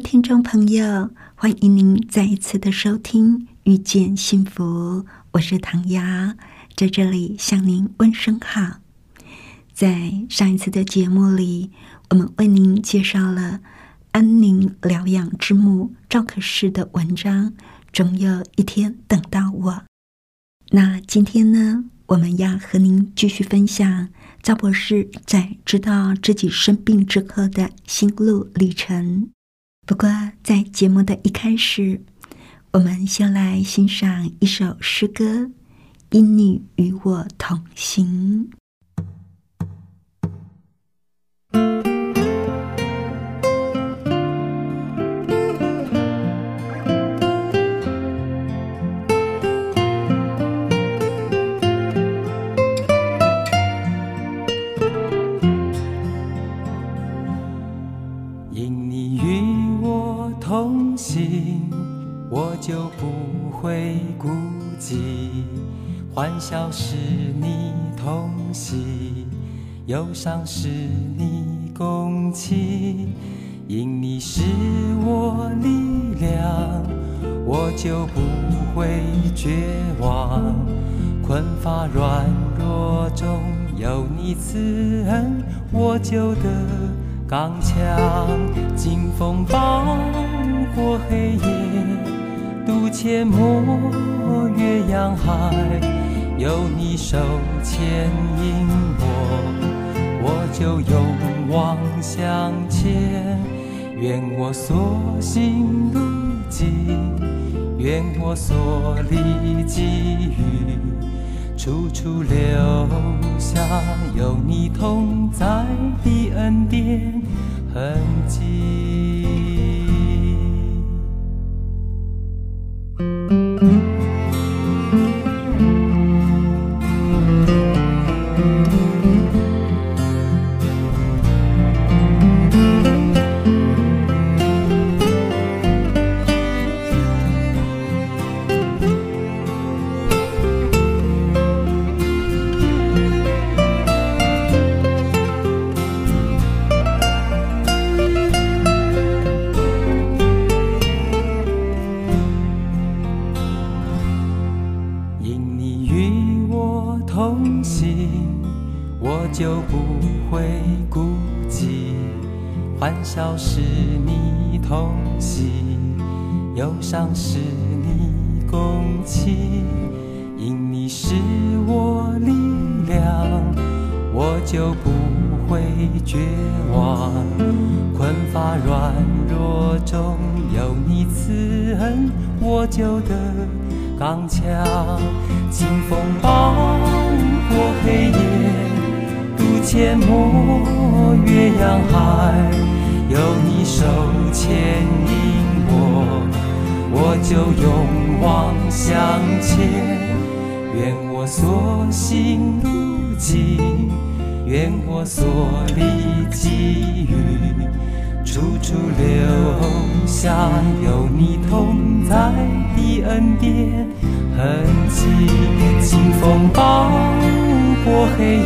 听众朋友，欢迎您再一次的收听《遇见幸福》，我是唐瑶，在这里向您问声好。在上一次的节目里，我们为您介绍了安宁疗养之母赵可士的文章《总有一天等到我》。那今天呢，我们要和您继续分享赵博士在知道自己生病之后的心路历程。不过，在节目的一开始，我们先来欣赏一首诗歌《因你与我同行》。就不会孤寂，欢笑是你同喜，忧伤是你共情。因你是我力量，我就不会绝望。困乏软弱中有你慈恩，我就得刚强。劲风暴过黑夜。阡陌，越洋海，有你手牵引我，我就勇往向前。愿我所行路径，愿我所历际遇，处处留下有你同在的恩典痕迹。中有你慈恩，我就得刚强。清风暴过黑夜，渡阡陌，越洋海。有你手牵引我，我就勇往向前。愿我所行路径，愿我所历际遇，处处留下有你同在的恩典痕迹。清风抱过黑夜，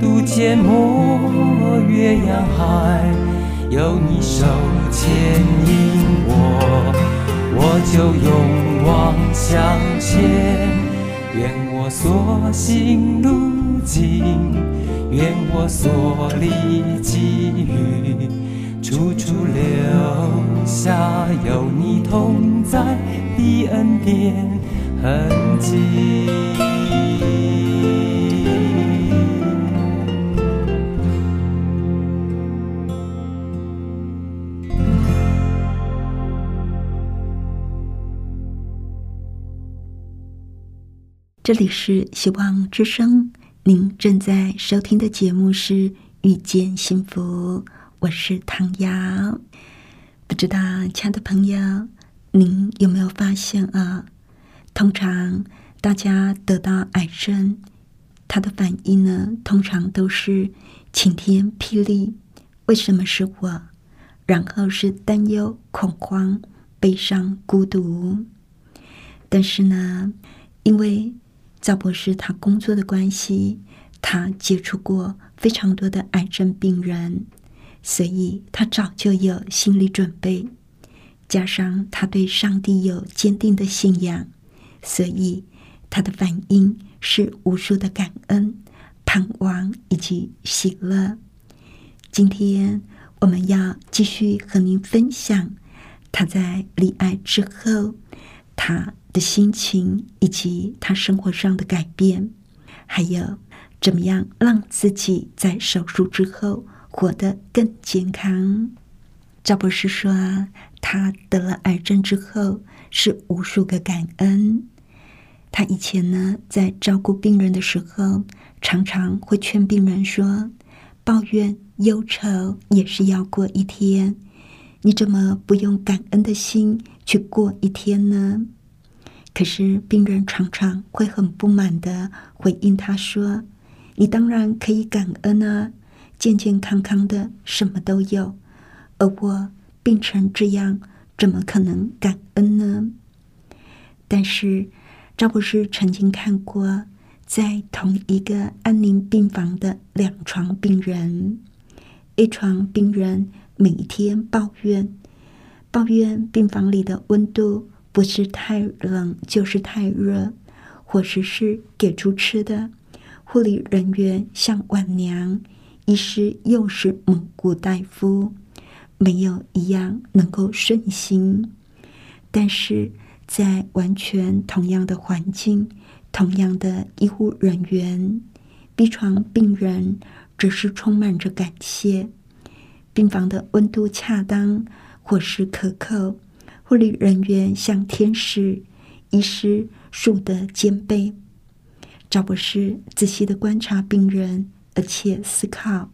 渡阡陌，越洋海。有你手牵引我，我就勇往向前。愿我所行路径，愿我所历际遇，处处留下有你同在的恩典痕迹。这里是希望之声，您正在收听的节目是《遇见幸福》，我是唐瑶。不知道，亲爱的朋友，您有没有发现啊？通常大家得到癌症，他的反应呢，通常都是晴天霹雳。为什么是我？然后是担忧、恐慌、悲伤、孤独。但是呢，因为赵博士他工作的关系，他接触过非常多的癌症病人，所以他早就有心理准备。加上他对上帝有坚定的信仰，所以他的反应是无数的感恩、盼望以及喜乐。今天。我们要继续和您分享他在离癌之后他的心情，以及他生活上的改变，还有怎么样让自己在手术之后活得更健康。赵博士说，他得了癌症之后是无数个感恩。他以前呢，在照顾病人的时候，常常会劝病人说。抱怨、忧愁也是要过一天，你怎么不用感恩的心去过一天呢？可是病人常常会很不满的回应他说：“你当然可以感恩啊，健健康康的，什么都有，而我病成这样，怎么可能感恩呢？”但是赵博士曾经看过。在同一个安宁病房的两床病人一床病人每天抱怨，抱怨病房里的温度不是太冷就是太热，伙食是给猪吃的，护理人员像晚娘，医师又是蒙古大夫，没有一样能够顺心。但是在完全同样的环境。同样的医护人员病床病人只是充满着感谢。病房的温度恰当，伙食可口，护理人员像天使，医师树德兼备。赵博士仔细的观察病人，而且思考，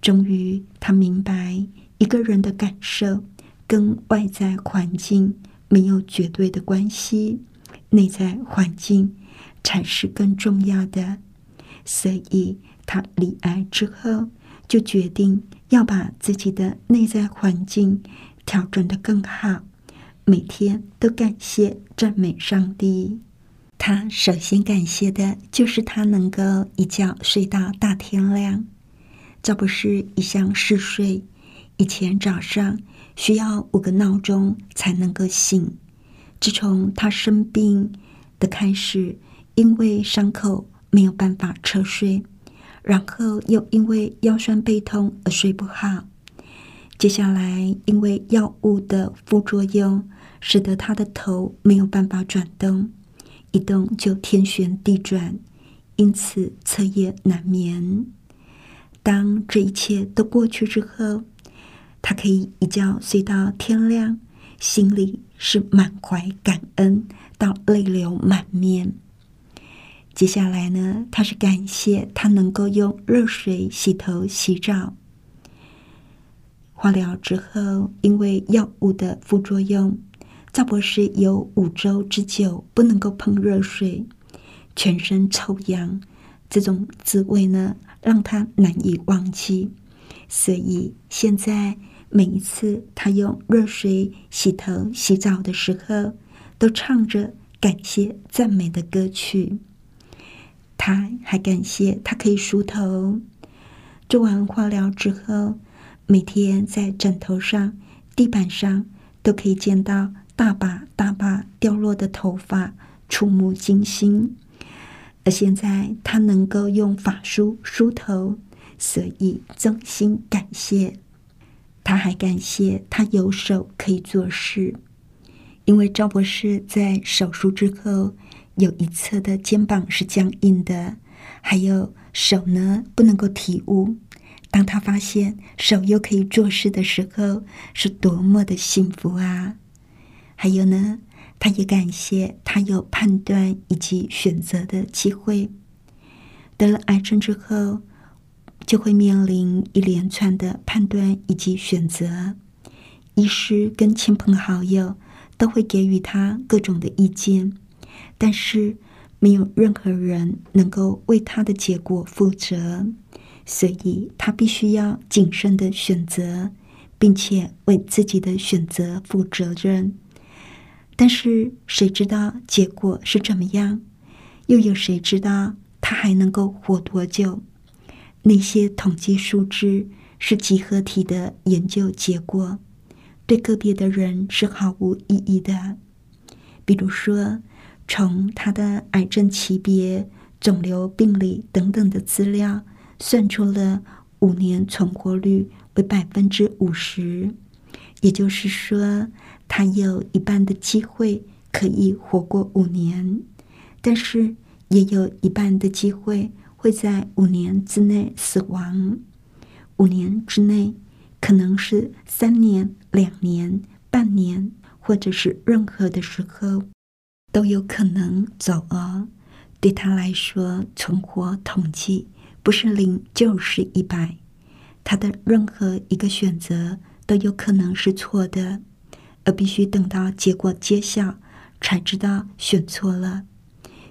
终于他明白，一个人的感受跟外在环境没有绝对的关系。内在环境才是更重要的，所以他离癌之后就决定要把自己的内在环境调整的更好，每天都感谢赞美上帝。他首先感谢的就是他能够一觉睡到大天亮。这不是一向嗜睡，以前早上需要五个闹钟才能够醒。自从他生病的开始，因为伤口没有办法侧睡，然后又因为腰酸背痛而睡不好。接下来，因为药物的副作用，使得他的头没有办法转动，一动就天旋地转，因此彻夜难眠。当这一切都过去之后，他可以一觉睡到天亮。心里是满怀感恩，到泪流满面。接下来呢，他是感谢他能够用热水洗头洗澡。化疗之后，因为药物的副作用，赵博士有五周之久不能够碰热水，全身抽痒，这种滋味呢，让他难以忘记。所以现在。每一次他用热水洗头、洗澡的时候，都唱着感谢、赞美的歌曲。他还感谢他可以梳头。做完化疗之后，每天在枕头上、地板上都可以见到大把大把掉落的头发，触目惊心。而现在他能够用法梳梳头，所以衷心感谢。他还感谢他有手可以做事，因为赵博士在手术之后有一侧的肩膀是僵硬的，还有手呢不能够提物。当他发现手又可以做事的时候，是多么的幸福啊！还有呢，他也感谢他有判断以及选择的机会。得了癌症之后，就会面临一连串的判断以及选择。医师跟亲朋好友都会给予他各种的意见，但是没有任何人能够为他的结果负责，所以他必须要谨慎的选择，并且为自己的选择负责任。但是谁知道结果是怎么样？又有谁知道他还能够活多久？那些统计数字是集合体的研究结果，对个别的人是毫无意义的。比如说，从他的癌症级别、肿瘤病理等等的资料，算出了五年存活率为百分之五十，也就是说，他有一半的机会可以活过五年，但是也有一半的机会。会在五年之内死亡，五年之内可能是三年、两年、半年，或者是任何的时候都有可能走啊。对他来说，存活统计不是零就是一百，他的任何一个选择都有可能是错的，而必须等到结果揭晓才知道选错了。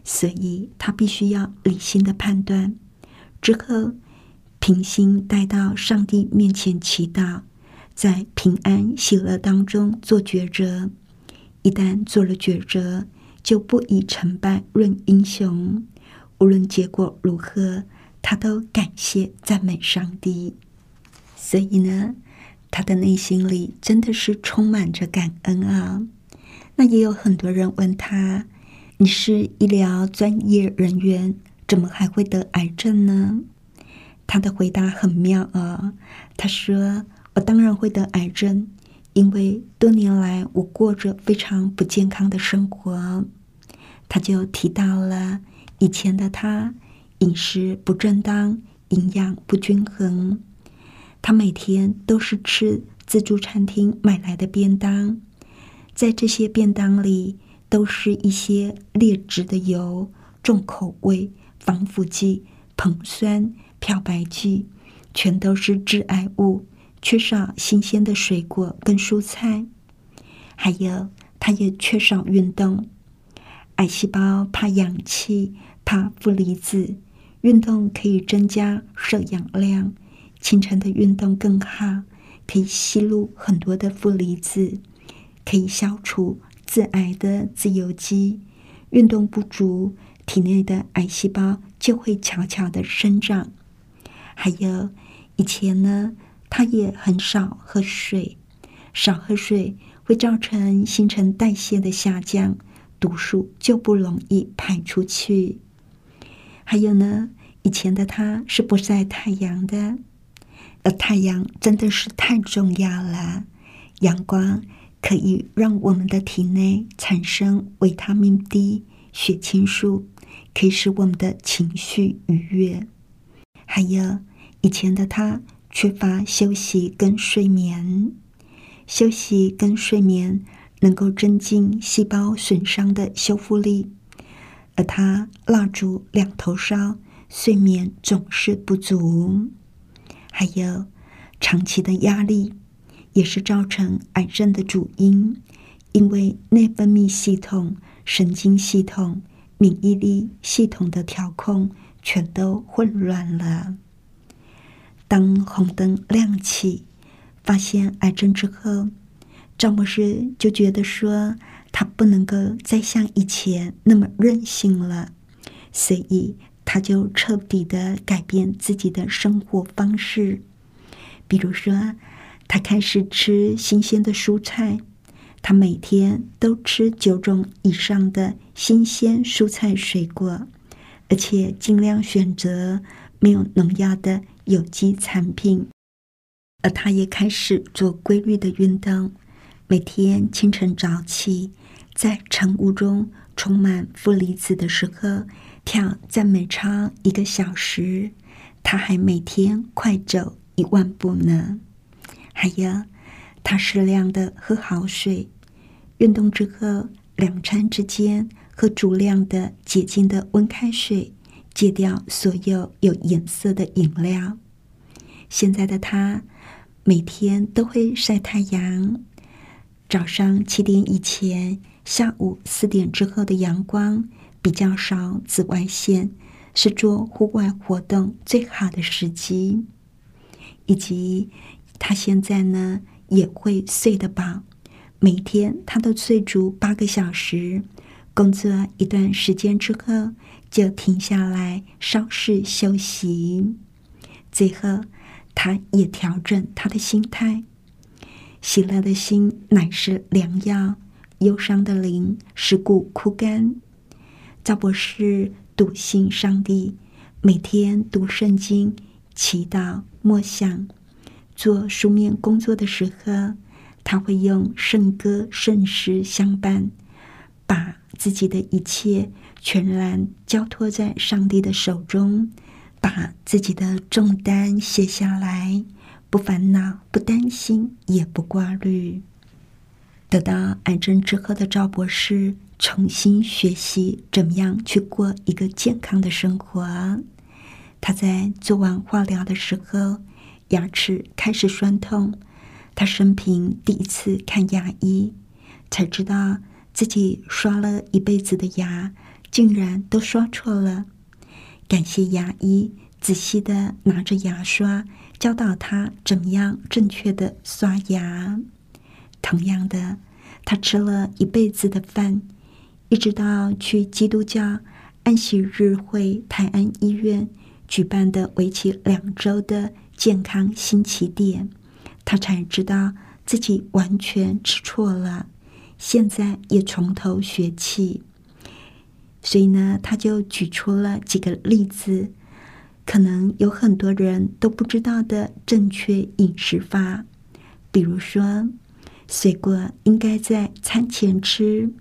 所以他必须要理性的判断，之后平心带到上帝面前祈祷，在平安喜乐当中做抉择。一旦做了抉择，就不以成败论英雄。无论结果如何，他都感谢赞美上帝。所以呢，他的内心里真的是充满着感恩啊。那也有很多人问他。你是医疗专业人员，怎么还会得癌症呢？他的回答很妙啊！他说：“我当然会得癌症，因为多年来我过着非常不健康的生活。”他就提到了以前的他饮食不正当，营养不均衡。他每天都是吃自助餐厅买来的便当，在这些便当里。都是一些劣质的油、重口味、防腐剂、硼酸、漂白剂，全都是致癌物。缺少新鲜的水果跟蔬菜，还有他也缺少运动。癌细胞怕氧气，怕负离子，运动可以增加摄氧量。清晨的运动更好，可以吸入很多的负离子，可以消除。致癌的自由基，运动不足，体内的癌细胞就会悄悄的生长。还有以前呢，他也很少喝水，少喝水会造成新陈代谢的下降，毒素就不容易排出去。还有呢，以前的他是不晒太阳的，而太阳真的是太重要了，阳光。可以让我们的体内产生维他命 D、血清素，可以使我们的情绪愉悦。还有以前的他缺乏休息跟睡眠，休息跟睡眠能够增进细胞损伤的修复力，而他蜡烛两头烧，睡眠总是不足。还有长期的压力。也是造成癌症的主因，因为内分泌系统、神经系统、免疫力系统的调控全都混乱了。当红灯亮起，发现癌症之后，赵博士就觉得说，他不能够再像以前那么任性了，所以他就彻底的改变自己的生活方式，比如说。他开始吃新鲜的蔬菜，他每天都吃九种以上的新鲜蔬菜水果，而且尽量选择没有农药的有机产品。而他也开始做规律的运动，每天清晨早起，在晨雾中充满负离子的时候跳赞美操一个小时。他还每天快走一万步呢。还有，他适量的喝好水，运动之后两餐之间喝足量的洁净的温开水，戒掉所有有颜色的饮料。现在的他每天都会晒太阳，早上七点以前，下午四点之后的阳光比较少，紫外线是做户外活动最好的时机。以及他现在呢也会睡得饱，每天他都睡足八个小时。工作一段时间之后，就停下来稍事休息。最后，他也调整他的心态。喜乐的心乃是良药，忧伤的灵使骨枯干。赵博士笃信上帝，每天读圣经、祈祷、默想。做书面工作的时候，他会用圣歌、圣诗相伴，把自己的一切全然交托在上帝的手中，把自己的重担卸下来，不烦恼、不担心、也不挂虑。得到癌症之后的赵博士，重新学习怎么样去过一个健康的生活。他在做完化疗的时候。牙齿开始酸痛，他生平第一次看牙医，才知道自己刷了一辈子的牙，竟然都刷错了。感谢牙医仔细的拿着牙刷教导他怎么样正确的刷牙。同样的，他吃了一辈子的饭，一直到去基督教安息日会泰安医院举办的为期两周的。健康新起点，他才知道自己完全吃错了，现在也从头学起。所以呢，他就举出了几个例子，可能有很多人都不知道的正确饮食法。比如说，水果应该在餐前吃，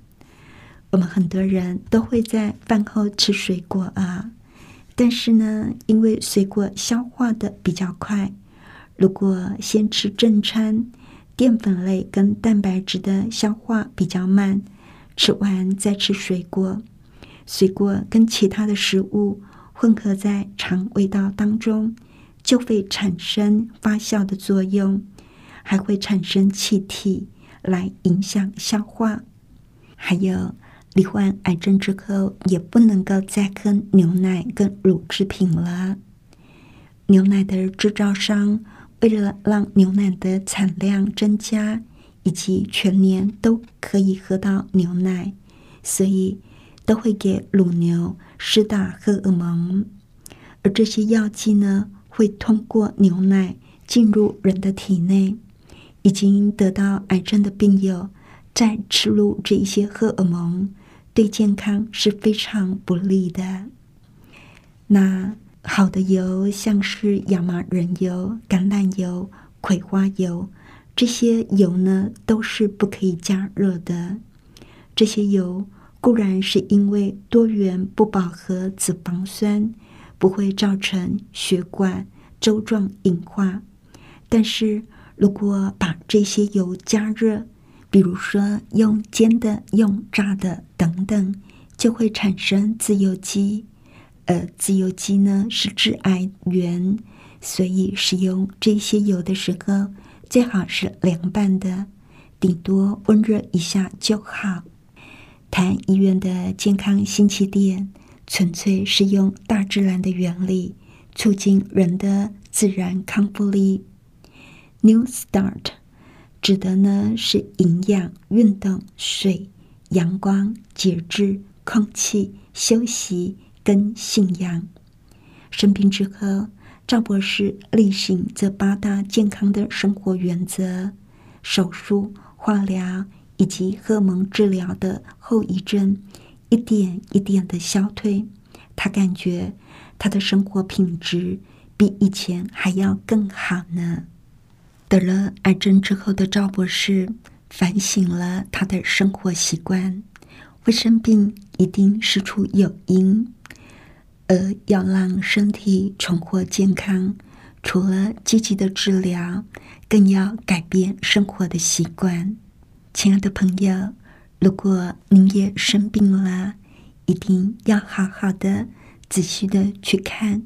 我们很多人都会在饭后吃水果啊。但是呢，因为水果消化的比较快，如果先吃正餐，淀粉类跟蛋白质的消化比较慢，吃完再吃水果，水果跟其他的食物混合在肠胃道当中，就会产生发酵的作用，还会产生气体来影响消化，还有。罹患癌症之后，也不能够再喝牛奶跟乳制品了。牛奶的制造商为了让牛奶的产量增加，以及全年都可以喝到牛奶，所以都会给乳牛施打荷尔蒙。而这些药剂呢，会通过牛奶进入人的体内。已经得到癌症的病友再吃入这一些荷尔蒙。对健康是非常不利的。那好的油，像是亚麻仁油、橄榄油、葵花油，这些油呢，都是不可以加热的。这些油固然是因为多元不饱和脂肪酸，不会造成血管粥状硬化，但是如果把这些油加热，比如说用煎的、用炸的等等，就会产生自由基，呃自由基呢是致癌源，所以使用这些油的时候，最好是凉拌的，顶多温热一下就好。谈医院的健康新起点，纯粹是用大自然的原理，促进人的自然康复力。New Start。指的呢是营养、运动、水、阳光、节制、空气、休息跟信仰。生病之后，赵博士例行这八大健康的生活原则：手术、化疗以及荷尔蒙治疗的后遗症，一点一点的消退。他感觉他的生活品质比以前还要更好呢。得了癌症之后的赵博士反省了他的生活习惯，会生病一定是出有因，而要让身体重获健康，除了积极的治疗，更要改变生活的习惯。亲爱的朋友，如果您也生病了，一定要好好的、仔细的去看，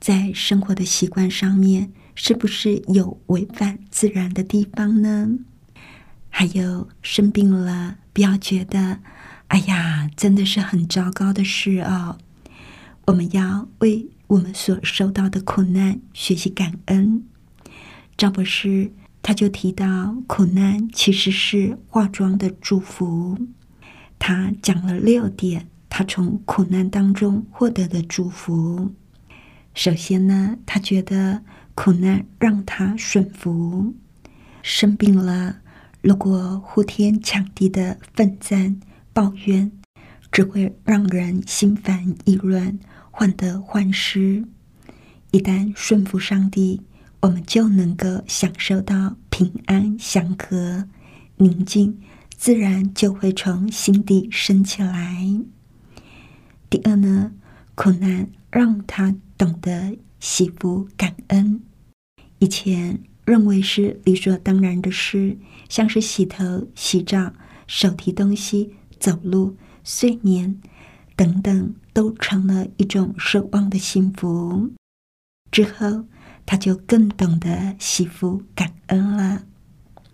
在生活的习惯上面。是不是有违反自然的地方呢？还有生病了，不要觉得，哎呀，真的是很糟糕的事哦。我们要为我们所受到的苦难学习感恩。赵博士他就提到，苦难其实是化妆的祝福。他讲了六点，他从苦难当中获得的祝福。首先呢，他觉得苦难让他顺服。生病了，如果呼天抢地的奋战抱怨，只会让人心烦意乱。患得患失，一旦顺服上帝，我们就能够享受到平安祥和、宁静，自然就会从心底升起来。第二呢，苦难让他懂得喜福感恩。以前认为是理所当然的事，像是洗头、洗澡、手提东西、走路、睡眠。等等，都成了一种奢望的幸福。之后，他就更懂得惜福感恩了。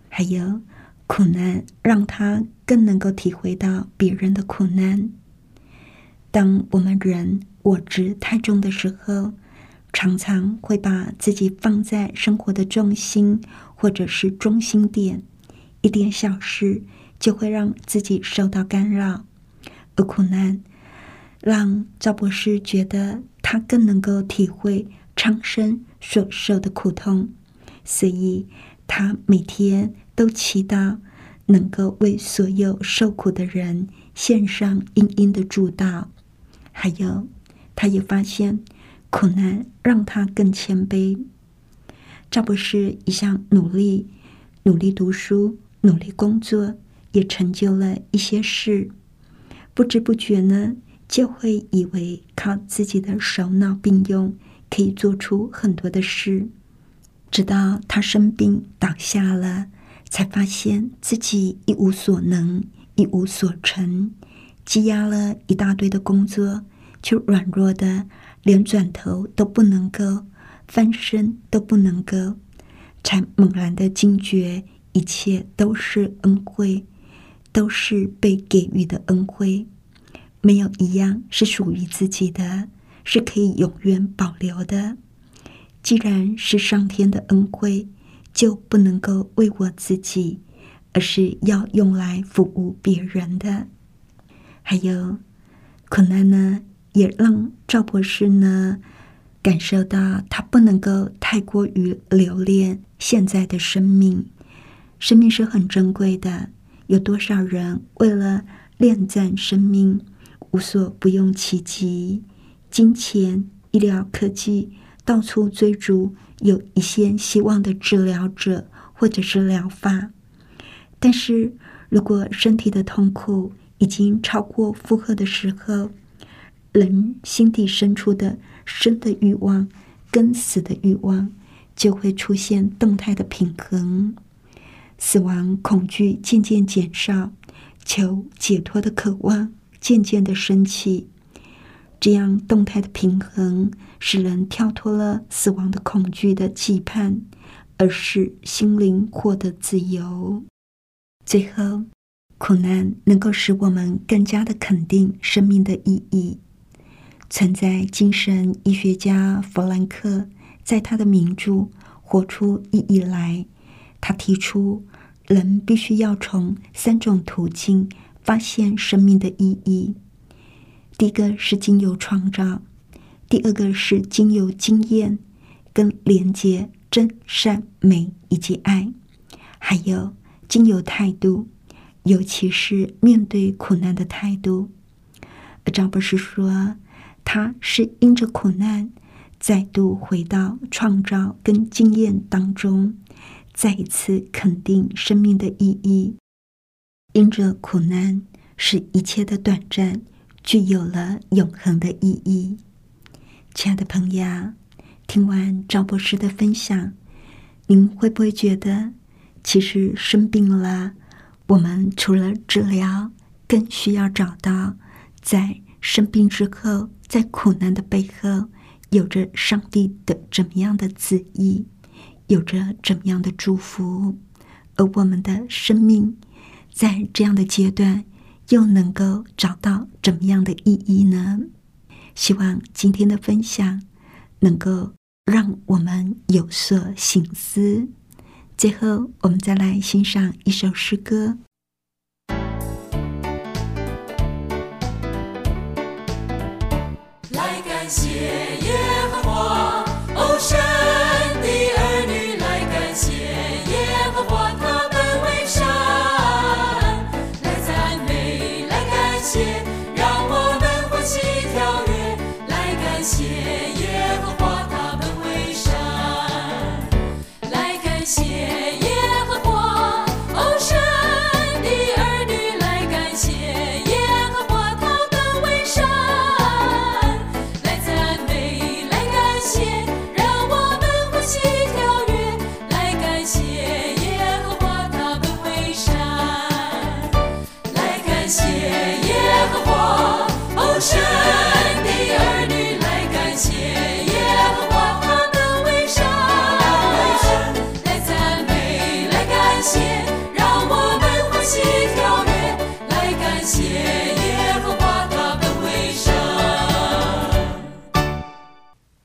还有苦难，让他更能够体会到别人的苦难。当我们人我执太重的时候，常常会把自己放在生活的重心或者是中心点，一点小事就会让自己受到干扰，而苦难。让赵博士觉得他更能够体会苍生所受的苦痛，所以他每天都祈祷能够为所有受苦的人献上殷殷的祝祷。还有，他也发现苦难让他更谦卑。赵博士一向努力、努力读书、努力工作，也成就了一些事，不知不觉呢。就会以为靠自己的手脑并用可以做出很多的事，直到他生病倒下了，才发现自己一无所能，一无所成，积压了一大堆的工作，却软弱的连转头都不能够，翻身都不能够，才猛然的惊觉，一切都是恩惠，都是被给予的恩惠。没有一样是属于自己的，是可以永远保留的。既然是上天的恩惠，就不能够为我自己，而是要用来服务别人的。还有苦难呢，也让赵博士呢感受到，他不能够太过于留恋现在的生命。生命是很珍贵的，有多少人为了恋战生命？无所不用其极，金钱、医疗科技到处追逐有一线希望的治疗者或者是疗法。但是如果身体的痛苦已经超过负荷的时候，人心底深处的生的欲望跟死的欲望就会出现动态的平衡，死亡恐惧渐渐减少，求解脱的渴望。渐渐的升起，这样动态的平衡，使人跳脱了死亡的恐惧的期盼，而使心灵获得自由。最后，苦难能够使我们更加的肯定生命的意义。存在精神医学家弗兰克在他的名著《活出意义来》，他提出，人必须要从三种途径。发现生命的意义。第一个是经由创造，第二个是经由经验跟连接真善美以及爱，还有经由态度，尤其是面对苦难的态度。而张博士说，他是因着苦难再度回到创造跟经验当中，再一次肯定生命的意义。因着苦难，使一切的短暂具有了永恒的意义。亲爱的朋友，听完赵博士的分享，您会不会觉得，其实生病了，我们除了治疗，更需要找到在生病之后，在苦难的背后，有着上帝的怎么样的旨意？有着怎么样的祝福，而我们的生命在这样的阶段又能够找到怎么样的意义呢？希望今天的分享能够让我们有所醒思。最后，我们再来欣赏一首诗歌。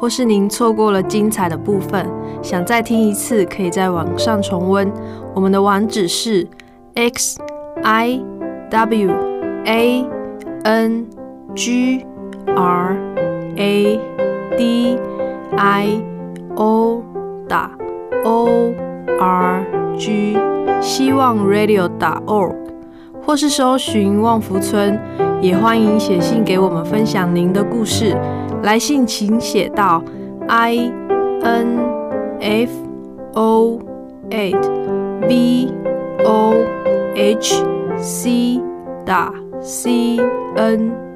或是您错过了精彩的部分，想再听一次，可以在网上重温。我们的网址是 x i w a n g r a d i o 打 o r g 希望 radio org，或是搜寻旺福村，也欢迎写信给我们分享您的故事。来信请写到 i n f o at v o h c 打 c n